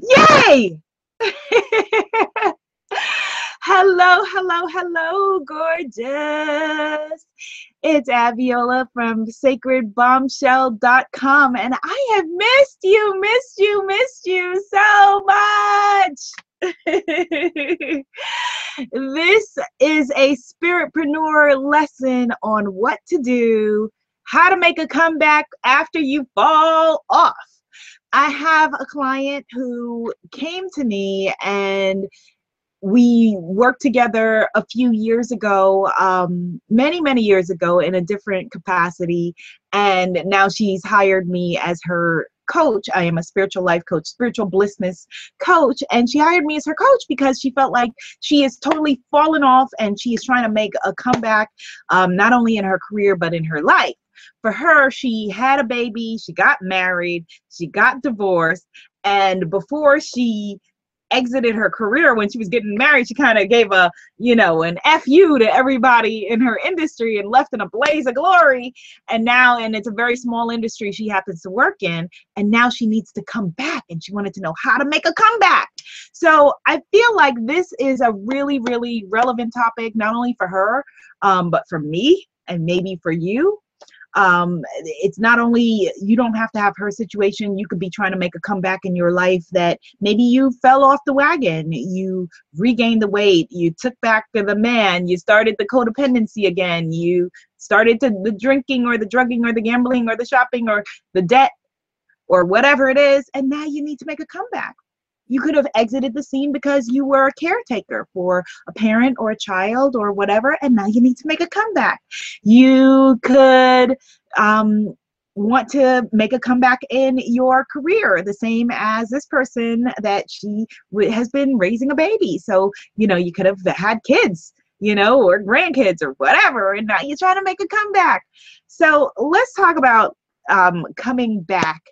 Yay! hello, hello, hello, gorgeous. It's Abiola from sacredbombshell.com, and I have missed you, missed you, missed you so much. this is a spiritpreneur lesson on what to do, how to make a comeback after you fall off. I have a client who came to me and we worked together a few years ago, um, many, many years ago in a different capacity. And now she's hired me as her coach. I am a spiritual life coach, spiritual blissness coach. And she hired me as her coach because she felt like she is totally fallen off and she is trying to make a comeback, um, not only in her career, but in her life for her, she had a baby, she got married, she got divorced, and before she exited her career when she was getting married she kind of gave a you know an fu to everybody in her industry and left in a blaze of glory. And now and it's a very small industry she happens to work in and now she needs to come back and she wanted to know how to make a comeback. So i feel like this is a really really relevant topic not only for her um, but for me and maybe for you um, it's not only you don't have to have her situation you could be trying to make a comeback in your life that maybe you fell off the wagon you regained the weight you took back the man you started the codependency again you started to the drinking or the drugging or the gambling or the shopping or the debt or whatever it is and now you need to make a comeback you could have exited the scene because you were a caretaker for a parent or a child or whatever, and now you need to make a comeback. You could um, want to make a comeback in your career, the same as this person that she has been raising a baby. So, you know, you could have had kids you know, or grandkids or whatever, and now you're trying to make a comeback. So let's talk about um, coming back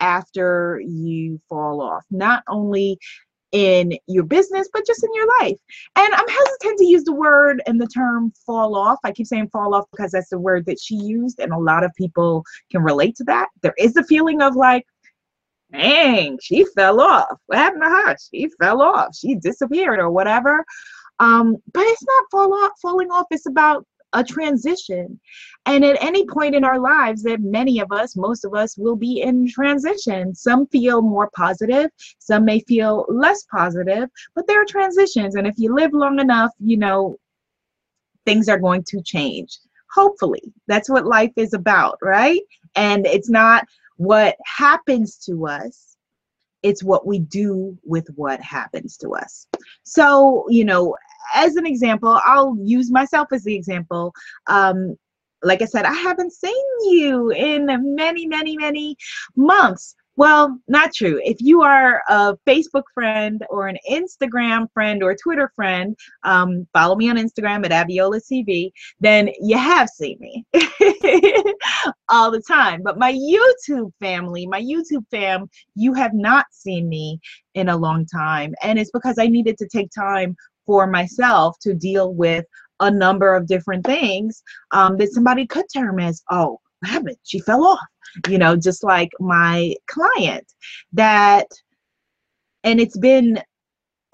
after you fall off, not only in your business, but just in your life. And I'm hesitant to use the word and the term fall off. I keep saying fall off because that's the word that she used, and a lot of people can relate to that. There is a feeling of like, dang, she fell off. What happened to her? She fell off. She disappeared or whatever. Um, but it's not fall off, falling off. It's about a transition. And at any point in our lives, that many of us, most of us, will be in transition. Some feel more positive, some may feel less positive, but there are transitions. And if you live long enough, you know, things are going to change. Hopefully, that's what life is about, right? And it's not what happens to us, it's what we do with what happens to us. So, you know, as an example, I'll use myself as the example. Um, like I said, I haven't seen you in many, many, many months. Well, not true. If you are a Facebook friend or an Instagram friend or Twitter friend, um, follow me on Instagram at Abiola TV, then you have seen me all the time. But my YouTube family, my YouTube fam, you have not seen me in a long time. And it's because I needed to take time for myself to deal with a number of different things um, that somebody could term as, oh, what happened? She fell off. You know, just like my client that, and it's been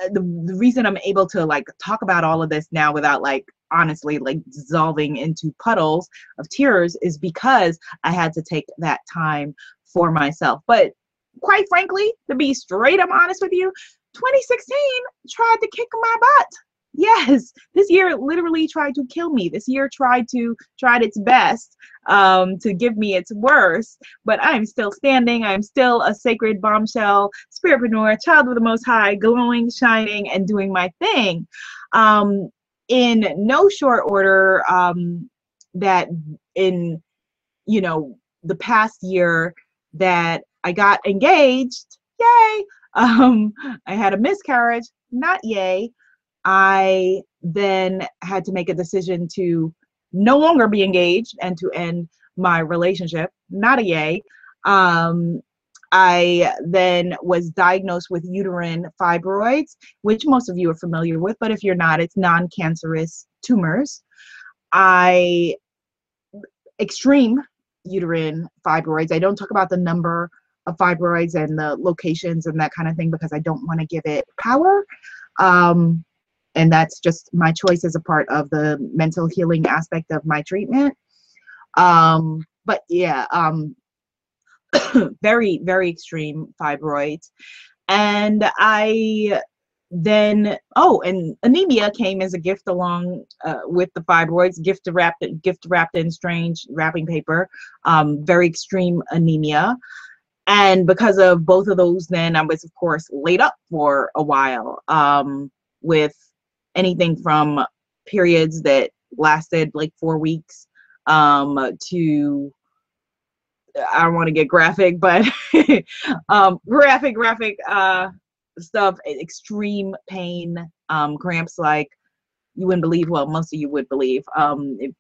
uh, the, the reason I'm able to like talk about all of this now without like honestly like dissolving into puddles of tears is because I had to take that time for myself. But quite frankly, to be straight up honest with you, 2016 tried to kick my butt. Yes, this year literally tried to kill me. This year tried to tried its best um, to give me its worst, but I'm still standing. I'm still a sacred bombshell, spiritpreneur, child of the Most High, glowing, shining, and doing my thing. Um, in no short order, um, that in you know the past year that I got engaged. Yay! Um, I had a miscarriage, not yay. I then had to make a decision to no longer be engaged and to end my relationship, not a yay. Um, I then was diagnosed with uterine fibroids, which most of you are familiar with, but if you're not, it's non cancerous tumors. I, extreme uterine fibroids. I don't talk about the number of fibroids and the locations and that kind of thing because I don't want to give it power. Um, and that's just my choice as a part of the mental healing aspect of my treatment. Um, but yeah, um, very, very extreme fibroids. And I then oh and anemia came as a gift along uh, with the fibroids gift wrapped gift wrapped in strange wrapping paper um, very extreme anemia and because of both of those then i was of course laid up for a while um, with anything from periods that lasted like four weeks um, to I don't want to get graphic, but um, graphic, graphic uh, stuff, extreme pain, um, cramps like you wouldn't believe. Well, most of you would believe. Um, it,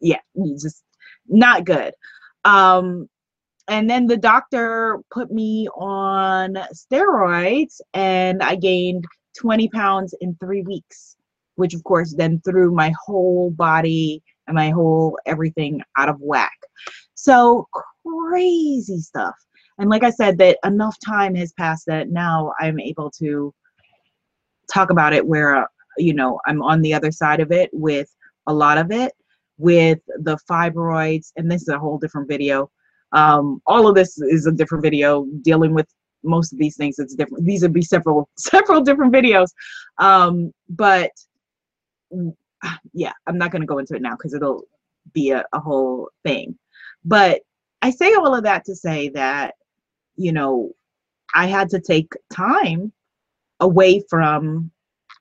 yeah, just not good. And then the doctor put me on steroids, and I gained 20 pounds in three weeks, which of course then threw my whole body and my whole everything out of whack. So crazy stuff. And like I said, that enough time has passed that now I'm able to talk about it where, uh, you know, I'm on the other side of it with a lot of it, with the fibroids. And this is a whole different video. Um, all of this is a different video dealing with most of these things. It's different. These would be several, several different videos. Um, but yeah, I'm not going to go into it now because it'll be a, a whole thing. But I say all of that to say that you know, I had to take time away from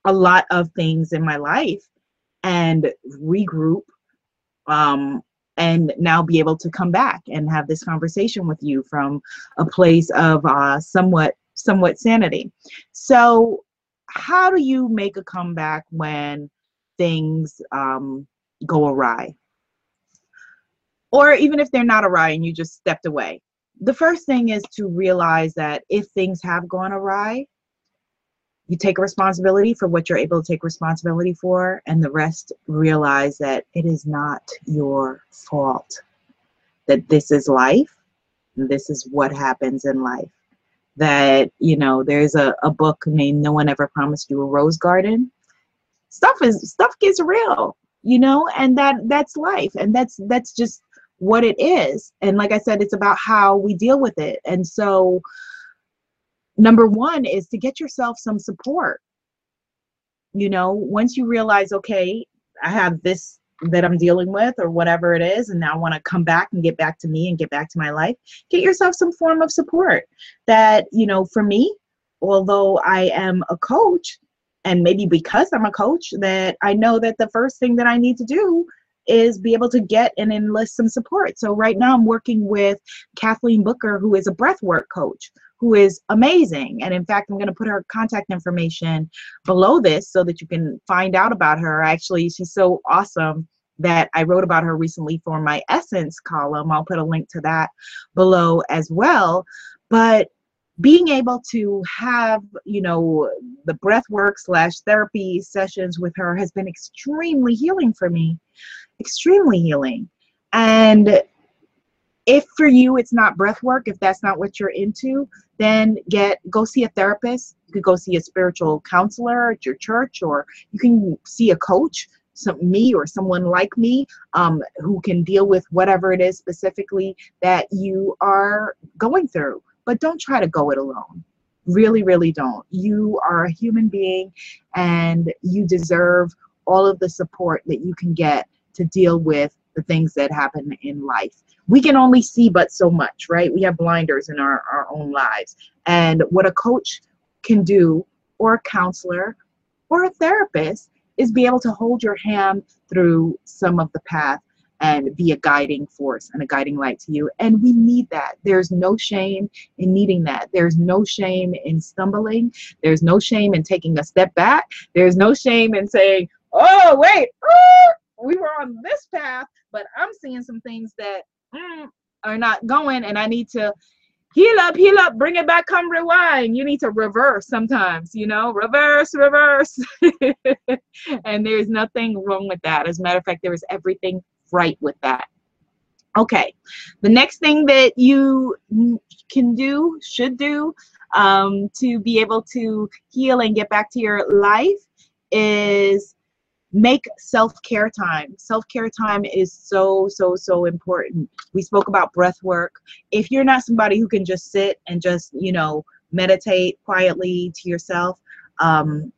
a lot of things in my life and regroup um, and now be able to come back and have this conversation with you from a place of uh, somewhat somewhat sanity. So how do you make a comeback when things um, go awry? Or even if they're not awry and you just stepped away. The first thing is to realize that if things have gone awry, you take responsibility for what you're able to take responsibility for, and the rest realize that it is not your fault. That this is life, this is what happens in life. That, you know, there's a, a book named No One Ever Promised You a Rose Garden. Stuff is stuff gets real, you know, and that that's life. And that's that's just what it is. And like I said, it's about how we deal with it. And so, number one is to get yourself some support. You know, once you realize, okay, I have this that I'm dealing with or whatever it is, and now I want to come back and get back to me and get back to my life, get yourself some form of support. That, you know, for me, although I am a coach, and maybe because I'm a coach, that I know that the first thing that I need to do is be able to get and enlist some support. So right now I'm working with Kathleen Booker, who is a breathwork coach, who is amazing. And in fact, I'm going to put her contact information below this so that you can find out about her. Actually, she's so awesome that I wrote about her recently for my Essence column. I'll put a link to that below as well. But being able to have you know the breath work slash therapy sessions with her has been extremely healing for me extremely healing and if for you it's not breath work if that's not what you're into then get go see a therapist you could go see a spiritual counselor at your church or you can see a coach some me or someone like me um, who can deal with whatever it is specifically that you are going through but don't try to go it alone. Really, really don't. You are a human being and you deserve all of the support that you can get to deal with the things that happen in life. We can only see but so much, right? We have blinders in our, our own lives. And what a coach can do, or a counselor, or a therapist, is be able to hold your hand through some of the path and be a guiding force and a guiding light to you. And we need that. There's no shame in needing that. There's no shame in stumbling. There's no shame in taking a step back. There's no shame in saying, oh, wait, we were on this path, but I'm seeing some things that mm, are not going, and I need to heal up, heal up, bring it back, come rewind. You need to reverse sometimes, you know, reverse, reverse. and there's nothing wrong with that. As a matter of fact, there is everything right with that. Okay, the next thing that you can do, should do, um, to be able to heal and get back to your life is make self-care time. Self-care time is so so so important. We spoke about breath work. If you're not somebody who can just sit and just you know meditate quietly to yourself um,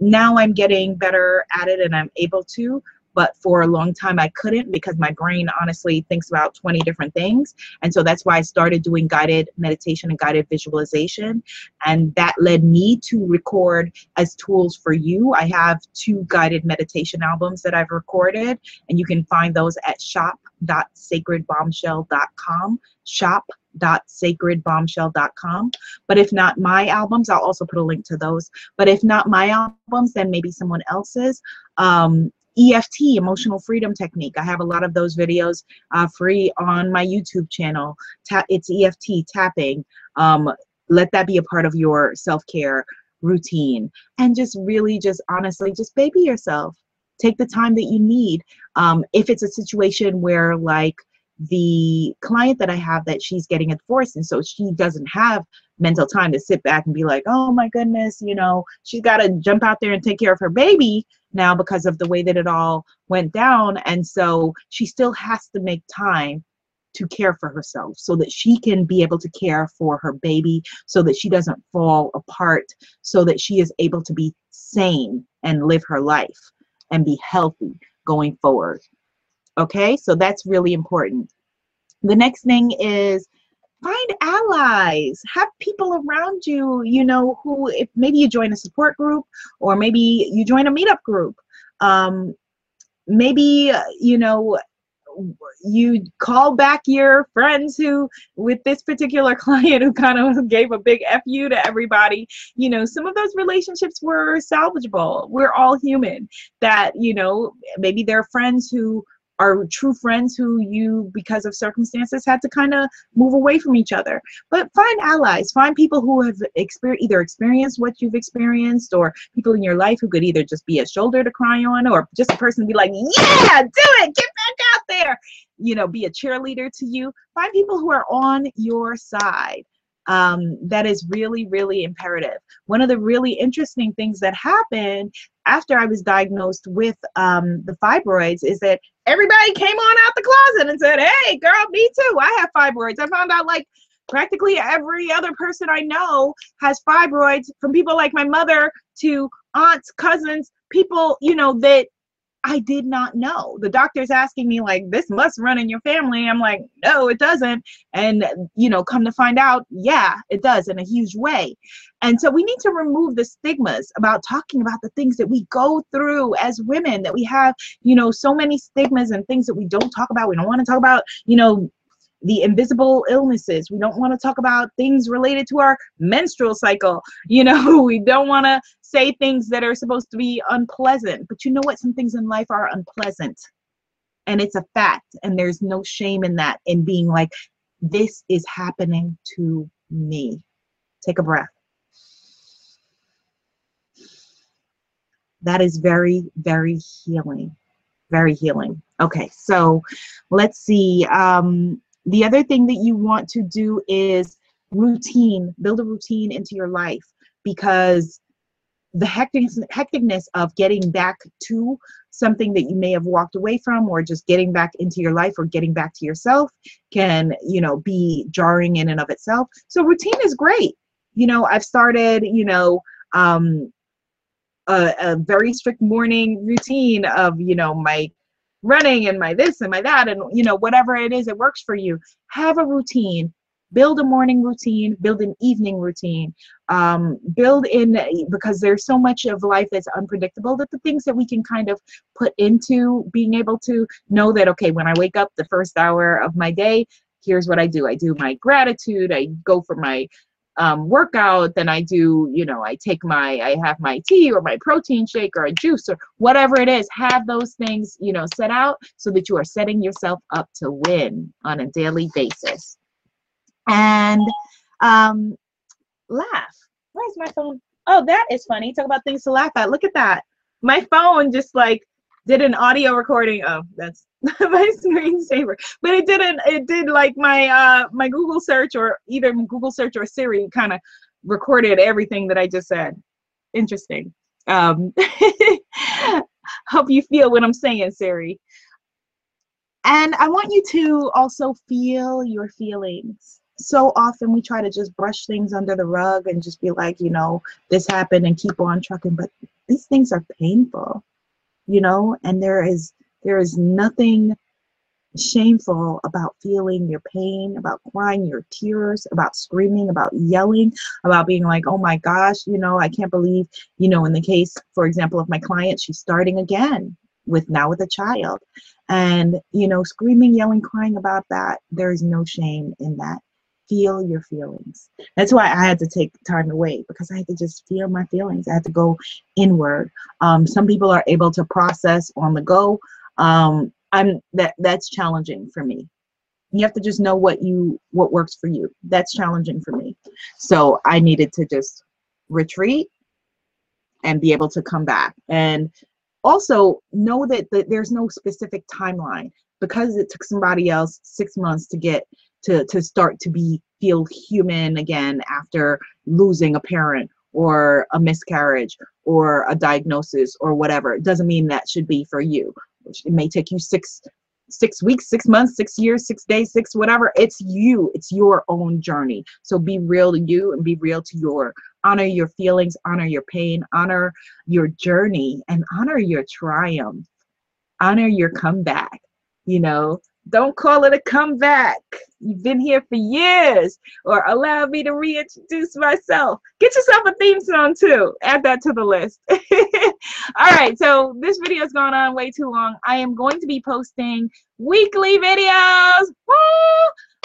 now i'm getting better at it and i'm able to but for a long time I couldn't because my brain honestly thinks about 20 different things. And so that's why I started doing guided meditation and guided visualization. And that led me to record as tools for you. I have two guided meditation albums that I've recorded, and you can find those at shop.sacredbombshell.com. Shop sacredbombshell.com but if not my albums i'll also put a link to those but if not my albums then maybe someone else's um, EFT, emotional freedom technique. I have a lot of those videos uh, free on my YouTube channel. Ta- it's EFT tapping. Um, let that be a part of your self care routine. And just really, just honestly, just baby yourself. Take the time that you need. Um, if it's a situation where, like, the client that I have that she's getting a divorce, and so she doesn't have mental time to sit back and be like, oh my goodness, you know, she's got to jump out there and take care of her baby now because of the way that it all went down. And so she still has to make time to care for herself so that she can be able to care for her baby, so that she doesn't fall apart, so that she is able to be sane and live her life and be healthy going forward. Okay, so that's really important. The next thing is find allies. Have people around you you know who if maybe you join a support group or maybe you join a meetup group. Um, maybe you know you call back your friends who with this particular client who kind of gave a big fu to everybody. You know some of those relationships were salvageable. We're all human. That you know maybe there are friends who are true friends who you, because of circumstances, had to kind of move away from each other. But find allies, find people who have exper- either experienced what you've experienced, or people in your life who could either just be a shoulder to cry on, or just a person to be like, yeah, do it, get back out there, you know, be a cheerleader to you. Find people who are on your side um, that is really, really imperative. One of the really interesting things that happened after I was diagnosed with um, the fibroids is that everybody came on out the closet and said, Hey, girl, me too. I have fibroids. I found out like practically every other person I know has fibroids, from people like my mother to aunts, cousins, people, you know, that I did not know. The doctor's asking me, like, this must run in your family. I'm like, no, it doesn't. And, you know, come to find out, yeah, it does in a huge way. And so we need to remove the stigmas about talking about the things that we go through as women, that we have, you know, so many stigmas and things that we don't talk about. We don't want to talk about, you know, the invisible illnesses. We don't want to talk about things related to our menstrual cycle. You know, we don't want to say things that are supposed to be unpleasant. But you know what? Some things in life are unpleasant. And it's a fact. And there's no shame in that, in being like, this is happening to me. Take a breath. That is very, very healing. Very healing. Okay, so let's see. Um, the other thing that you want to do is routine, build a routine into your life because the hecticness, hecticness of getting back to something that you may have walked away from or just getting back into your life or getting back to yourself can you know be jarring in and of itself. So routine is great. You know i've started you know um a, a very strict morning routine of you know my running and my this and my that and you know whatever it is it works for you. Have a routine build a morning routine build an evening routine um, build in because there's so much of life that's unpredictable that the things that we can kind of put into being able to know that okay when i wake up the first hour of my day here's what i do i do my gratitude i go for my um, workout, then I do, you know, I take my, I have my tea or my protein shake or a juice or whatever it is. Have those things, you know, set out so that you are setting yourself up to win on a daily basis. And um, laugh. Where's my phone? Oh, that is funny. Talk about things to laugh at. Look at that. My phone just like did an audio recording. Oh, that's my screensaver. But it didn't. It did like my uh my Google search or either Google search or Siri kind of recorded everything that I just said. Interesting. Um, hope you feel what I'm saying, Siri. And I want you to also feel your feelings. So often we try to just brush things under the rug and just be like, you know, this happened and keep on trucking. But these things are painful, you know, and there is there is nothing shameful about feeling your pain, about crying your tears, about screaming, about yelling, about being like, oh my gosh, you know, I can't believe, you know, in the case, for example, of my client, she's starting again with now with a child. And, you know, screaming, yelling, crying about that, there is no shame in that. Feel your feelings. That's why I had to take time away because I had to just feel my feelings. I had to go inward. Um, some people are able to process on the go. Um, I'm that that's challenging for me. You have to just know what you what works for you. That's challenging for me. So I needed to just retreat and be able to come back. And also know that, that there's no specific timeline because it took somebody else six months to get to to start to be feel human again after losing a parent or a miscarriage or a diagnosis or whatever. It doesn't mean that should be for you it may take you six six weeks six months six years six days six whatever. It's you. It's your own journey. So be real to you and be real to your honor your feelings honor your pain honor your journey and honor your triumph. Honor your comeback you know don't call it a comeback. You've been here for years. Or allow me to reintroduce myself. Get yourself a theme song too. Add that to the list. All right, so this video has gone on way too long. I am going to be posting weekly videos woo,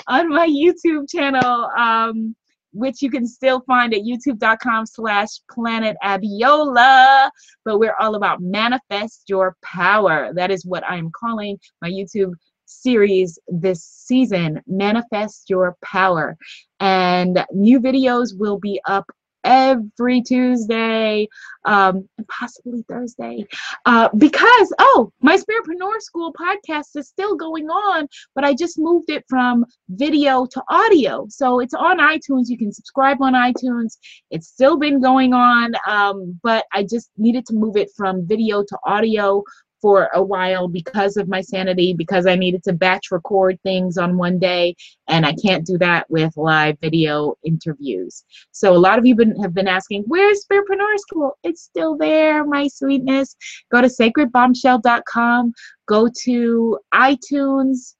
on my YouTube channel. Um, which you can still find at youtube.com slash planet abiola but we're all about manifest your power that is what i'm calling my youtube series this season, Manifest Your Power. And new videos will be up every Tuesday, um, and possibly Thursday, uh, because oh, my Spiritpreneur School podcast is still going on, but I just moved it from video to audio, so it's on iTunes. You can subscribe on iTunes. It's still been going on, um, but I just needed to move it from video to audio for a while because of my sanity, because I needed to batch record things on one day, and I can't do that with live video interviews. So a lot of you been, have been asking, where's Spiritpreneur School? It's still there, my sweetness. Go to sacredbombshell.com, go to iTunes,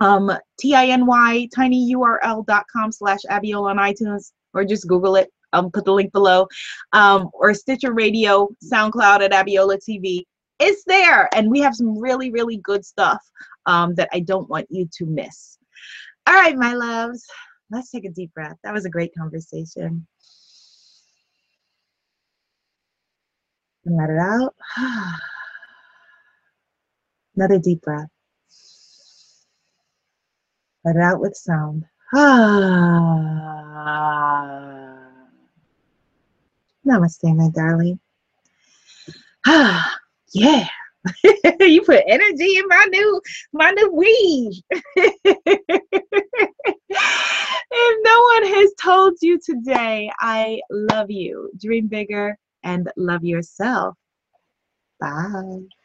um, T-I-N-Y, tinyurl.com slash on iTunes, or just Google it. I'll put the link below. Um, or Stitcher Radio, SoundCloud at Abiola TV it's there and we have some really really good stuff um, that i don't want you to miss. All right my loves let's take a deep breath. That was a great conversation. Let it out. Another deep breath. Let it out with sound. Ah. namaste my darling yeah. You put energy in my new my new weave if no one has told you today i love you. Dream bigger and love yourself. Bye